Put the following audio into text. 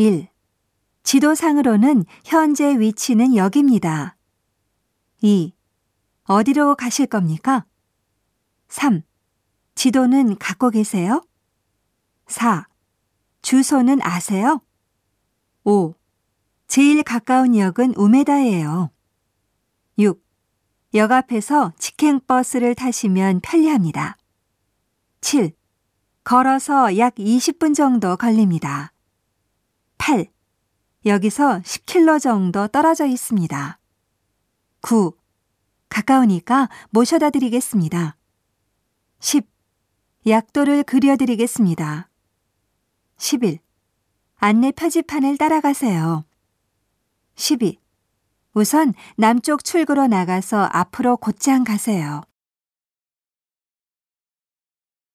1. 지도상으로는 현재 위치는 여기입니다. 2. 어디로 가실 겁니까? 3. 지도는 갖고 계세요? 4. 주소는 아세요? 5. 제일 가까운 역은 우메다예요. 6. 역 앞에서 직행버스를 타시면 편리합니다. 7. 걸어서 약 20분 정도 걸립니다. 8. 여기서 10킬로 정도 떨어져 있습니다. 9. 가까우니까 모셔다 드리겠습니다. 10. 약도를 그려드리겠습니다. 11. 안내 표지판을 따라가세요. 12. 우선 남쪽 출구로 나가서 앞으로 곧장 가세요.